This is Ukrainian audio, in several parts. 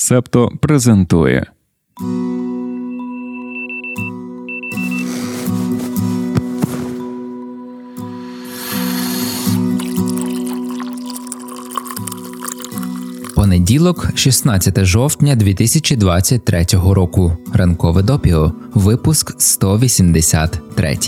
Септо презентує. Понеділок, 16 жовтня 2023 року. Ранкове допіо. Випуск 183.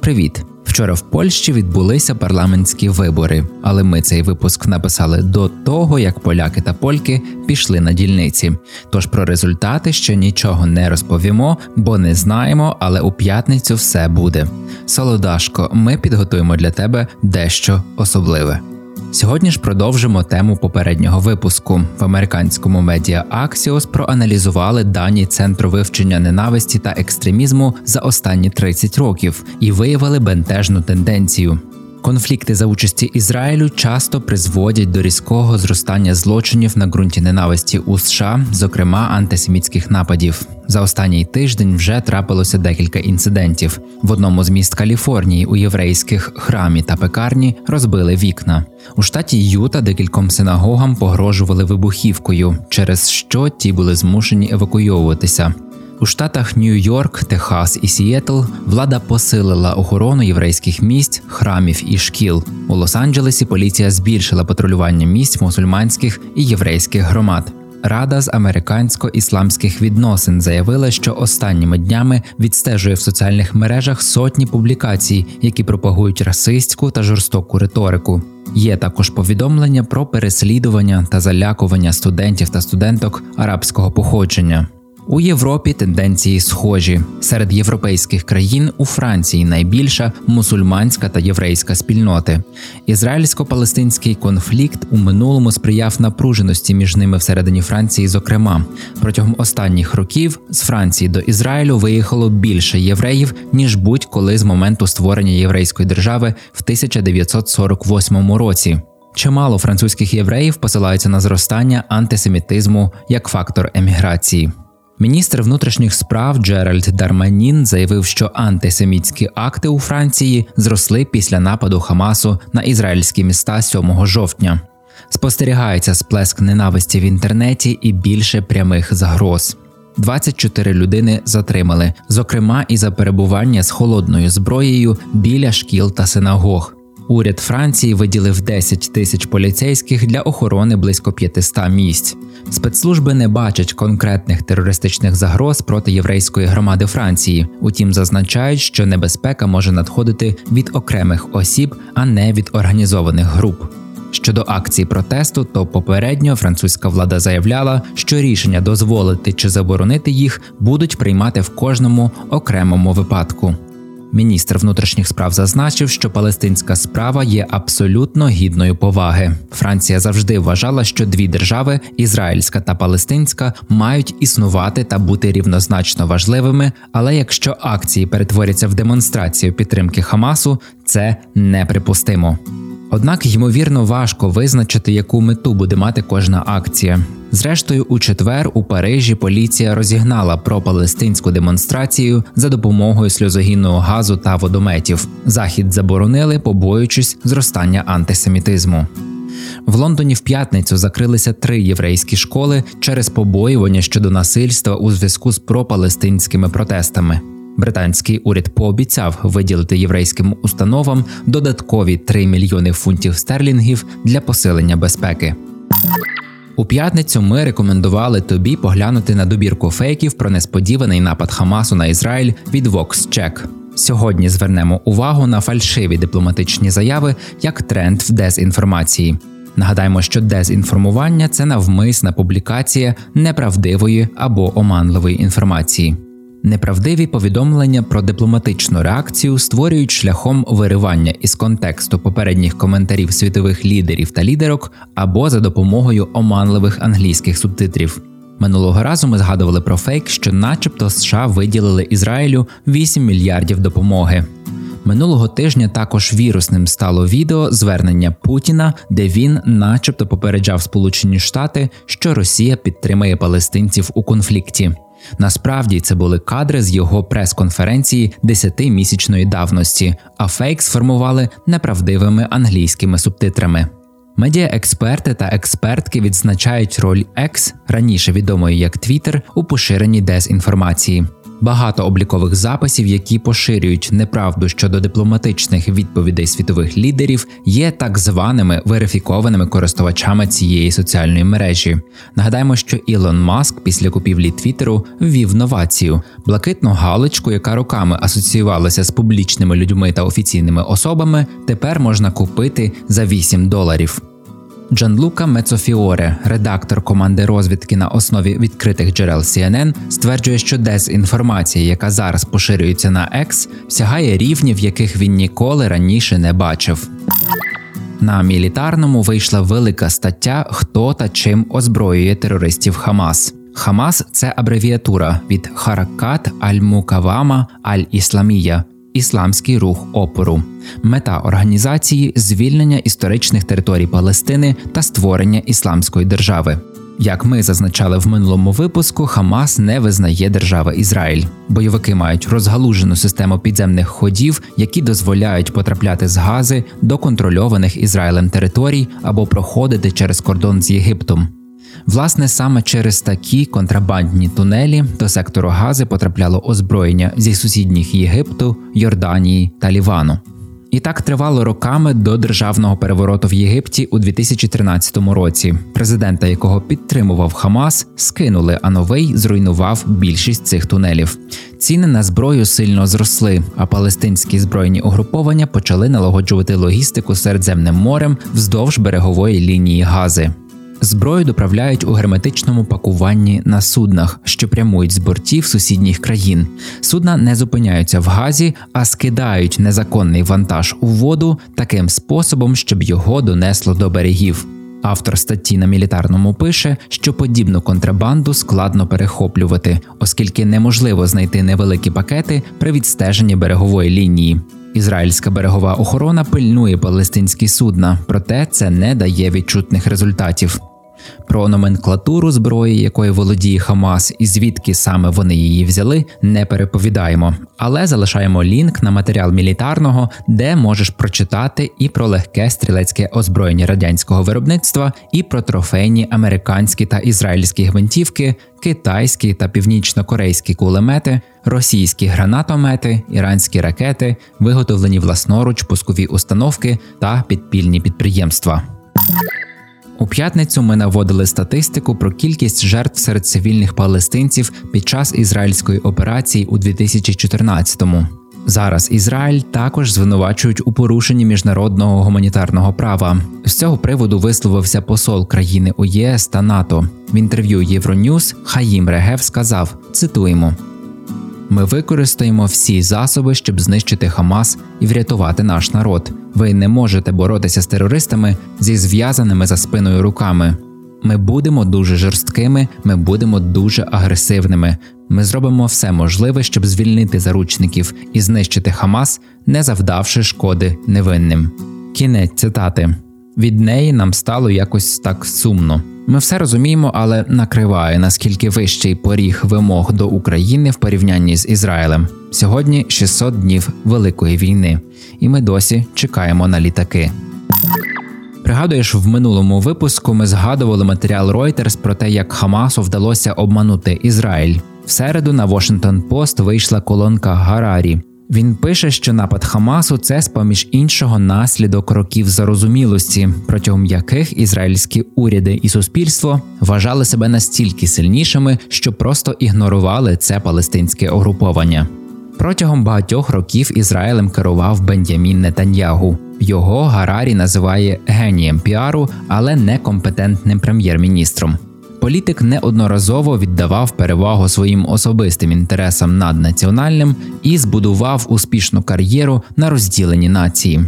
Привіт! Вчора в Польщі відбулися парламентські вибори, але ми цей випуск написали до того, як поляки та польки пішли на дільниці. Тож про результати ще нічого не розповімо, бо не знаємо, але у п'ятницю все буде. Солодашко, ми підготуємо для тебе дещо особливе. Сьогодні ж продовжимо тему попереднього випуску. В американському медіа Axios проаналізували дані центру вивчення ненависті та екстремізму за останні 30 років і виявили бентежну тенденцію. Конфлікти за участі Ізраїлю часто призводять до різкого зростання злочинів на ґрунті ненависті у США, зокрема антисемітських нападів. За останній тиждень вже трапилося декілька інцидентів. В одному з міст Каліфорнії у єврейських храмі та пекарні розбили вікна. У штаті Юта декільком синагогам погрожували вибухівкою, через що ті були змушені евакуйовуватися. У штатах Нью-Йорк, Техас і Сієтл влада посилила охорону єврейських місць, храмів і шкіл. У Лос-Анджелесі поліція збільшила патрулювання місць мусульманських і єврейських громад. Рада з американсько-ісламських відносин заявила, що останніми днями відстежує в соціальних мережах сотні публікацій, які пропагують расистську та жорстоку риторику. Є також повідомлення про переслідування та залякування студентів та студенток арабського походження. У Європі тенденції схожі серед європейських країн у Франції найбільша мусульманська та єврейська спільноти. Ізраїльсько-палестинський конфлікт у минулому сприяв напруженості між ними всередині Франції. Зокрема, протягом останніх років з Франції до Ізраїлю виїхало більше євреїв ніж будь-коли з моменту створення єврейської держави в 1948 році. Чимало французьких євреїв посилаються на зростання антисемітизму як фактор еміграції. Міністр внутрішніх справ Джеральд Дарманін заявив, що антисемітські акти у Франції зросли після нападу Хамасу на ізраїльські міста 7 жовтня. Спостерігається сплеск ненависті в інтернеті і більше прямих загроз. 24 людини затримали, зокрема і за перебування з холодною зброєю біля шкіл та синагог. Уряд Франції виділив 10 тисяч поліцейських для охорони близько 500 місць. Спецслужби не бачать конкретних терористичних загроз проти єврейської громади Франції, утім зазначають, що небезпека може надходити від окремих осіб, а не від організованих груп. Щодо акції протесту, то попередньо французька влада заявляла, що рішення дозволити чи заборонити їх будуть приймати в кожному окремому випадку. Міністр внутрішніх справ зазначив, що палестинська справа є абсолютно гідною поваги. Франція завжди вважала, що дві держави ізраїльська та палестинська мають існувати та бути рівнозначно важливими. Але якщо акції перетворяться в демонстрацію підтримки Хамасу, це неприпустимо. Однак ймовірно важко визначити, яку мету буде мати кожна акція. Зрештою, у четвер у Парижі поліція розігнала пропалестинську демонстрацію за допомогою сльозогінного газу та водометів. Захід заборонили, побоюючись зростання антисемітизму. В Лондоні в п'ятницю закрилися три єврейські школи через побоювання щодо насильства у зв'язку з пропалестинськими протестами. Британський уряд пообіцяв виділити єврейським установам додаткові 3 мільйони фунтів стерлінгів для посилення безпеки. У п'ятницю ми рекомендували тобі поглянути на добірку фейків про несподіваний напад Хамасу на Ізраїль від VoxCheck. Сьогодні звернемо увагу на фальшиві дипломатичні заяви як тренд в дезінформації. Нагадаємо, що дезінформування це навмисна публікація неправдивої або оманливої інформації. Неправдиві повідомлення про дипломатичну реакцію створюють шляхом виривання із контексту попередніх коментарів світових лідерів та лідерок або за допомогою оманливих англійських субтитрів. Минулого разу ми згадували про фейк, що, начебто, США виділили Ізраїлю 8 мільярдів допомоги. Минулого тижня також вірусним стало відео звернення Путіна, де він, начебто, попереджав Сполучені Штати, що Росія підтримає палестинців у конфлікті. Насправді це були кадри з його прес-конференції десятимісячної давності, а фейк сформували неправдивими англійськими субтитрами. Медіаексперти та експертки відзначають роль X, раніше відомої як Twitter, у поширенні дезінформації. Багато облікових записів, які поширюють неправду щодо дипломатичних відповідей світових лідерів, є так званими верифікованими користувачами цієї соціальної мережі. Нагадаємо, що Ілон Маск після купівлі Твіттеру ввів новацію блакитну галочку, яка роками асоціювалася з публічними людьми та офіційними особами, тепер можна купити за 8 доларів. Джанлука Мецофіоре, редактор команди розвідки на основі відкритих джерел CNN, стверджує, що дезінформація, яка зараз поширюється на X, сягає рівнів, яких він ніколи раніше не бачив. На мілітарному вийшла велика стаття, хто та чим озброює терористів Хамас. Хамас це абревіатура від Харакат Аль-Мукавама Аль-Ісламія, ісламський рух опору. Мета організації звільнення історичних територій Палестини та створення ісламської держави. Як ми зазначали в минулому випуску, Хамас не визнає держави Ізраїль. Бойовики мають розгалужену систему підземних ходів, які дозволяють потрапляти з Гази до контрольованих Ізраїлем територій або проходити через кордон з Єгиптом. Власне, саме через такі контрабандні тунелі до сектору Гази потрапляло озброєння зі сусідніх Єгипту, Йорданії та Лівану. І так тривало роками до державного перевороту в Єгипті у 2013 році, президента якого підтримував Хамас, скинули, а новий зруйнував більшість цих тунелів. Ціни на зброю сильно зросли, а палестинські збройні угруповання почали налагоджувати логістику Середземним морем вздовж берегової лінії Гази. Зброю доправляють у герметичному пакуванні на суднах, що прямують з бортів сусідніх країн. Судна не зупиняються в газі, а скидають незаконний вантаж у воду таким способом, щоб його донесло до берегів. Автор статті на мілітарному пише, що подібну контрабанду складно перехоплювати, оскільки неможливо знайти невеликі пакети при відстеженні берегової лінії. Ізраїльська берегова охорона пильнує палестинські судна, проте це не дає відчутних результатів. Про номенклатуру зброї, якою володіє Хамас, і звідки саме вони її взяли, не переповідаємо, але залишаємо лінк на матеріал мілітарного, де можеш прочитати і про легке стрілецьке озброєння радянського виробництва, і про трофейні американські та ізраїльські гвинтівки, китайські та північно-корейські кулемети, російські гранатомети, іранські ракети, виготовлені власноруч пускові установки та підпільні підприємства. У п'ятницю ми наводили статистику про кількість жертв серед цивільних палестинців під час ізраїльської операції у 2014-му. Зараз Ізраїль також звинувачують у порушенні міжнародного гуманітарного права. З цього приводу висловився посол країни у ЄС та НАТО. В інтерв'ю Євроньюз Хаїм Регев сказав: цитуємо. Ми використаємо всі засоби, щоб знищити Хамас і врятувати наш народ. Ви не можете боротися з терористами зі зв'язаними за спиною руками. Ми будемо дуже жорсткими, ми будемо дуже агресивними. Ми зробимо все можливе, щоб звільнити заручників і знищити Хамас, не завдавши шкоди невинним. Кінець цитати. Від неї нам стало якось так сумно. Ми все розуміємо, але накриває наскільки вищий поріг вимог до України в порівнянні з Ізраїлем. Сьогодні 600 днів великої війни, і ми досі чекаємо на літаки. Пригадуєш, в минулому випуску ми згадували матеріал Reuters про те, як Хамасу вдалося обманути Ізраїль. В середу на Washington Post вийшла колонка Гарарі, він пише, що напад Хамасу це з поміж іншого наслідок років зарозумілості, протягом яких ізраїльські уряди і суспільство вважали себе настільки сильнішими, що просто ігнорували це палестинське угруповання. Протягом багатьох років Ізраїлем керував Бен'ямін Нетаньягу. Його Гарарі називає генієм піару, але некомпетентним прем'єр-міністром. Політик неодноразово віддавав перевагу своїм особистим інтересам над національним і збудував успішну кар'єру на розділенні нації.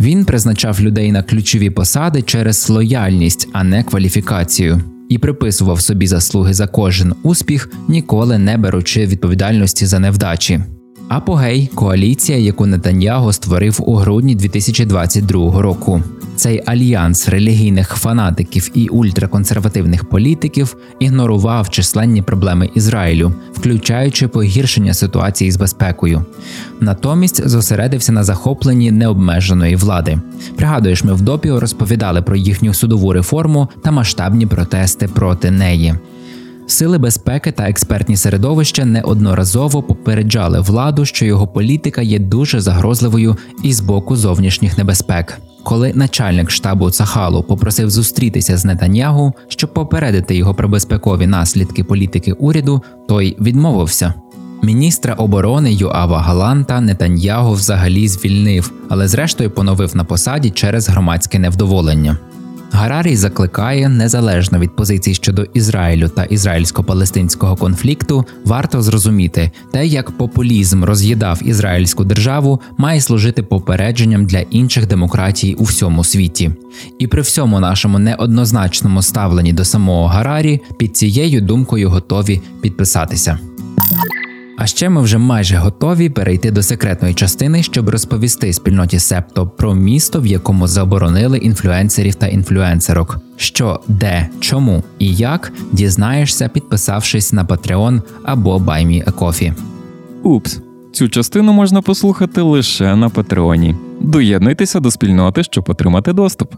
Він призначав людей на ключові посади через лояльність, а не кваліфікацію, і приписував собі заслуги за кожен успіх, ніколи не беручи відповідальності за невдачі. Апогей коаліція, яку Нетаньяго створив у грудні 2022 року. Цей альянс релігійних фанатиків і ультраконсервативних політиків ігнорував численні проблеми Ізраїлю, включаючи погіршення ситуації з безпекою. Натомість зосередився на захопленні необмеженої влади. Пригадуєш, ми в допіо розповідали про їхню судову реформу та масштабні протести проти неї. Сили безпеки та експертні середовища неодноразово попереджали владу, що його політика є дуже загрозливою і з боку зовнішніх небезпек. Коли начальник штабу Цахалу попросив зустрітися з Нетаньягу, щоб попередити його про безпекові наслідки політики уряду, той відмовився. Міністра оборони Юава Галанта Нетаньягу взагалі звільнив, але зрештою поновив на посаді через громадське невдоволення. Гарарій закликає, незалежно від позицій щодо Ізраїлю та ізраїльсько-палестинського конфлікту, варто зрозуміти, те, як популізм роз'їдав ізраїльську державу, має служити попередженням для інших демократій у всьому світі. І при всьому нашому неоднозначному ставленні до самого Гарарі під цією думкою готові підписатися. А ще ми вже майже готові перейти до секретної частини, щоб розповісти спільноті Септо про місто, в якому заборонили інфлюенсерів та інфлюенсерок. Що, де, чому і як дізнаєшся, підписавшись на Patreon або BuyMeACoffee. Упс, цю частину можна послухати лише на Патреоні. Доєднуйтеся до спільноти, щоб отримати доступ.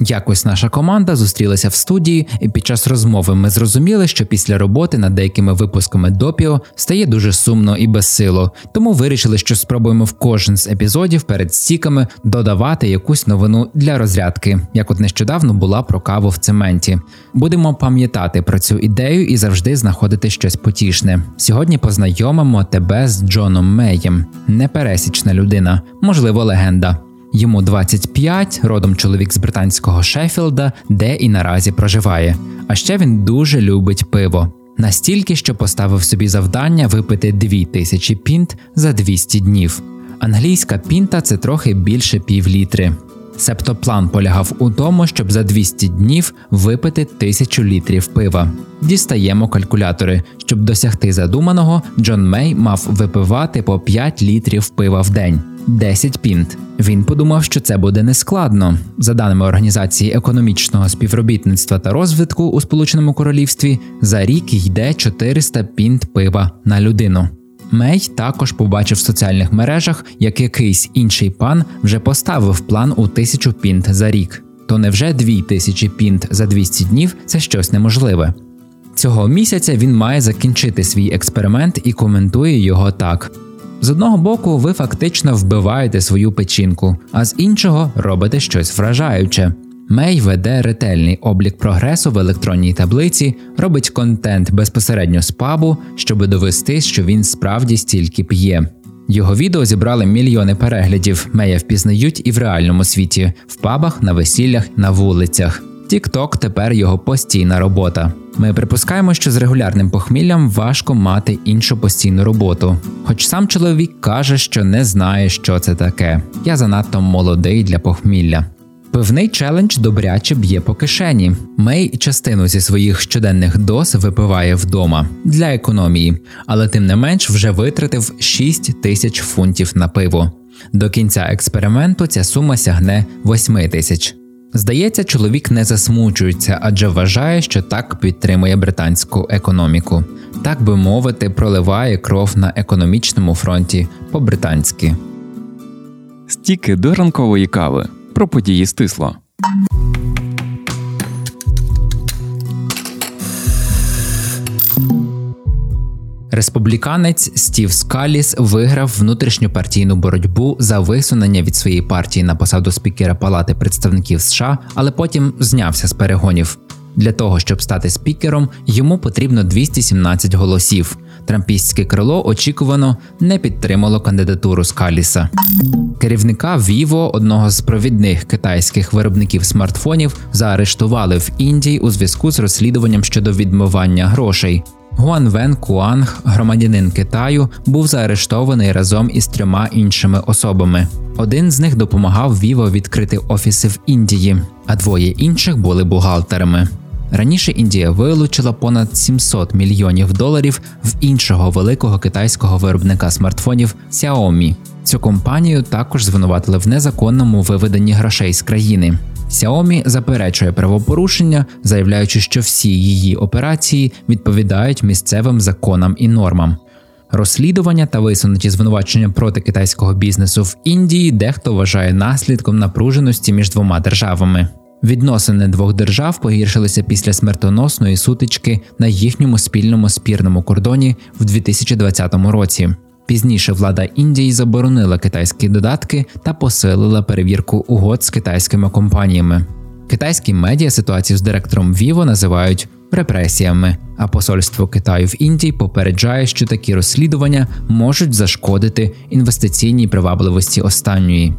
Якось наша команда зустрілася в студії, і під час розмови ми зрозуміли, що після роботи над деякими випусками допіо стає дуже сумно і безсило, тому вирішили, що спробуємо в кожен з епізодів перед стіками додавати якусь новину для розрядки, як от нещодавно була про каву в цементі. Будемо пам'ятати про цю ідею і завжди знаходити щось потішне. Сьогодні познайомимо тебе з Джоном Меєм, непересічна людина, можливо, легенда. Йому 25, родом чоловік з британського Шеффілда, де і наразі проживає. А ще він дуже любить пиво. Настільки, що поставив собі завдання випити 2000 пінт за 200 днів. Англійська пінта це трохи більше півлітри. Себто план полягав у тому, щоб за 200 днів випити тисячу літрів пива. Дістаємо калькулятори. Щоб досягти задуманого, Джон Мей мав випивати по 5 літрів пива в день. 10 пінт. Він подумав, що це буде нескладно. За даними Організації економічного співробітництва та розвитку у Сполученому Королівстві, за рік йде 400 пінт пива на людину. Мей також побачив в соціальних мережах, як якийсь інший пан вже поставив план у тисячу пінт за рік. То невже дві тисячі пінт за 200 днів це щось неможливе? Цього місяця він має закінчити свій експеримент і коментує його так. З одного боку, ви фактично вбиваєте свою печінку, а з іншого робите щось вражаюче. Мей веде ретельний облік прогресу в електронній таблиці, робить контент безпосередньо з пабу, щоб довести, що він справді стільки п'є. Його відео зібрали мільйони переглядів, Мея впізнають і в реальному світі, в пабах, на весіллях, на вулицях. TikTok тепер його постійна робота. Ми припускаємо, що з регулярним похміллям важко мати іншу постійну роботу. Хоч сам чоловік каже, що не знає, що це таке. Я занадто молодий для похмілля. Пивний челендж добряче б'є по кишені. Мей частину зі своїх щоденних доз випиває вдома для економії, але тим не менш вже витратив 6 тисяч фунтів на пиво. До кінця експерименту ця сума сягне 8 тисяч. Здається, чоловік не засмучується, адже вважає, що так підтримує британську економіку, так би мовити, проливає кров на економічному фронті по-британськи. Стіки до ранкової кави про події стисло. Республіканець Стів Скаліс виграв внутрішньопартійну боротьбу за висунення від своєї партії на посаду спікера Палати представників США, але потім знявся з перегонів. Для того щоб стати спікером, йому потрібно 217 голосів. Трампістське крило очікувано не підтримало кандидатуру Скаліса. Керівника Vivo, одного з провідних китайських виробників смартфонів, заарештували в Індії у зв'язку з розслідуванням щодо відмивання грошей. Гуанвен Куанг, громадянин Китаю, був заарештований разом із трьома іншими особами. Один з них допомагав Vivo відкрити офіси в Індії, а двоє інших були бухгалтерами. Раніше Індія вилучила понад 700 мільйонів доларів в іншого великого китайського виробника смартфонів Xiaomi. Цю компанію також звинуватили в незаконному виведенні грошей з країни. Xiaomi заперечує правопорушення, заявляючи, що всі її операції відповідають місцевим законам і нормам. Розслідування та висунуті звинувачення проти китайського бізнесу в Індії дехто вважає наслідком напруженості між двома державами. Відносини двох держав погіршилися після смертоносної сутички на їхньому спільному спірному кордоні в 2020 році. Пізніше влада Індії заборонила китайські додатки та посилила перевірку угод з китайськими компаніями. Китайські медіа ситуацію з директором Vivo називають репресіями, а посольство Китаю в Індії попереджає, що такі розслідування можуть зашкодити інвестиційній привабливості останньої.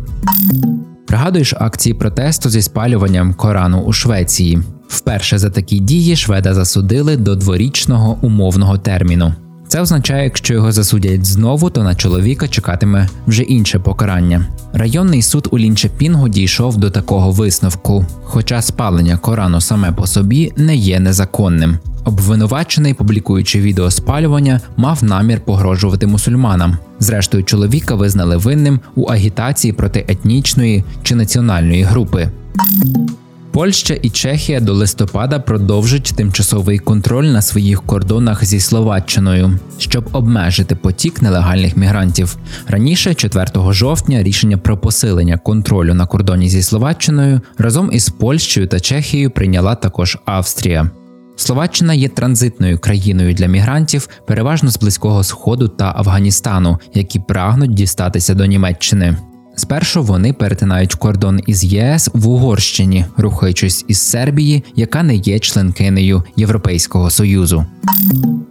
Пригадуєш акції протесту зі спалюванням Корану у Швеції. Вперше за такі дії шведа засудили до дворічного умовного терміну. Це означає, якщо його засудять знову, то на чоловіка чекатиме вже інше покарання. Районний суд у Лінчепінгу дійшов до такого висновку, хоча спалення Корану саме по собі не є незаконним. Обвинувачений, публікуючи відео спалювання, мав намір погрожувати мусульманам. Зрештою, чоловіка визнали винним у агітації проти етнічної чи національної групи. Польща і Чехія до листопада продовжать тимчасовий контроль на своїх кордонах зі Словаччиною, щоб обмежити потік нелегальних мігрантів. Раніше, 4 жовтня, рішення про посилення контролю на кордоні зі Словаччиною разом із Польщею та Чехією прийняла також Австрія. Словаччина є транзитною країною для мігрантів, переважно з близького сходу та Афганістану, які прагнуть дістатися до Німеччини. Спершу вони перетинають кордон із ЄС в Угорщині, рухаючись із Сербії, яка не є членкинею Європейського союзу.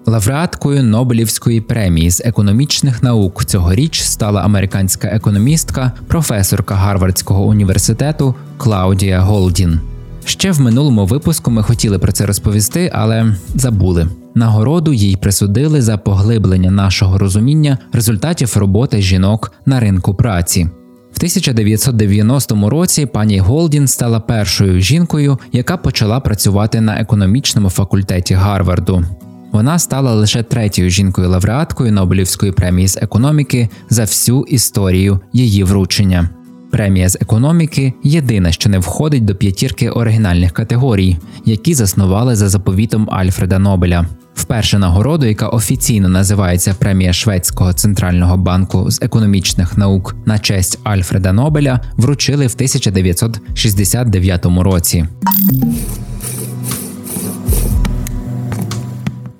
Лауреаткою Нобелівської премії з економічних наук цьогоріч стала американська економістка, професорка Гарвардського університету Клаудія Голдін. Ще в минулому випуску ми хотіли про це розповісти, але забули. Нагороду їй присудили за поглиблення нашого розуміння результатів роботи жінок на ринку праці. В 1990 році пані Голдін стала першою жінкою, яка почала працювати на економічному факультеті Гарварду. Вона стала лише третьою жінкою лауреаткою Нобелівської премії з економіки за всю історію її вручення. Премія з економіки єдина, що не входить до п'ятірки оригінальних категорій, які заснували за заповітом Альфреда Нобеля. Вперше нагороду, яка офіційно називається премія Шведського центрального банку з економічних наук на честь Альфреда Нобеля, вручили в 1969 році.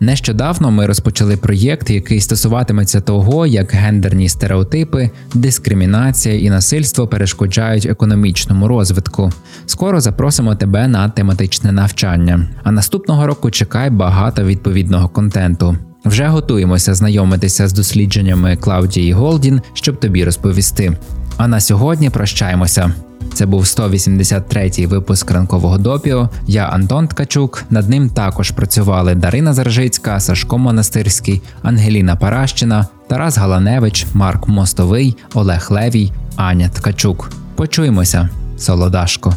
Нещодавно ми розпочали проєкт, який стосуватиметься того, як гендерні стереотипи, дискримінація і насильство перешкоджають економічному розвитку. Скоро запросимо тебе на тематичне навчання. А наступного року чекай багато відповідного контенту. Вже готуємося знайомитися з дослідженнями Клаудії Голдін, щоб тобі розповісти. А на сьогодні прощаємося. Це був 183-й випуск ранкового допіо. Я Антон Ткачук. Над ним також працювали Дарина Заржицька, Сашко Монастирський, Ангеліна Паращина, Тарас Галаневич, Марк Мостовий, Олег Левій, Аня Ткачук. Почуємося, Солодашко.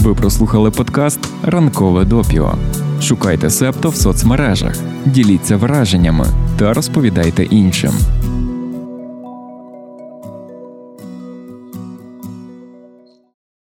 Ви прослухали подкаст Ранкове допіо. Шукайте септо в соцмережах, діліться враженнями та розповідайте іншим.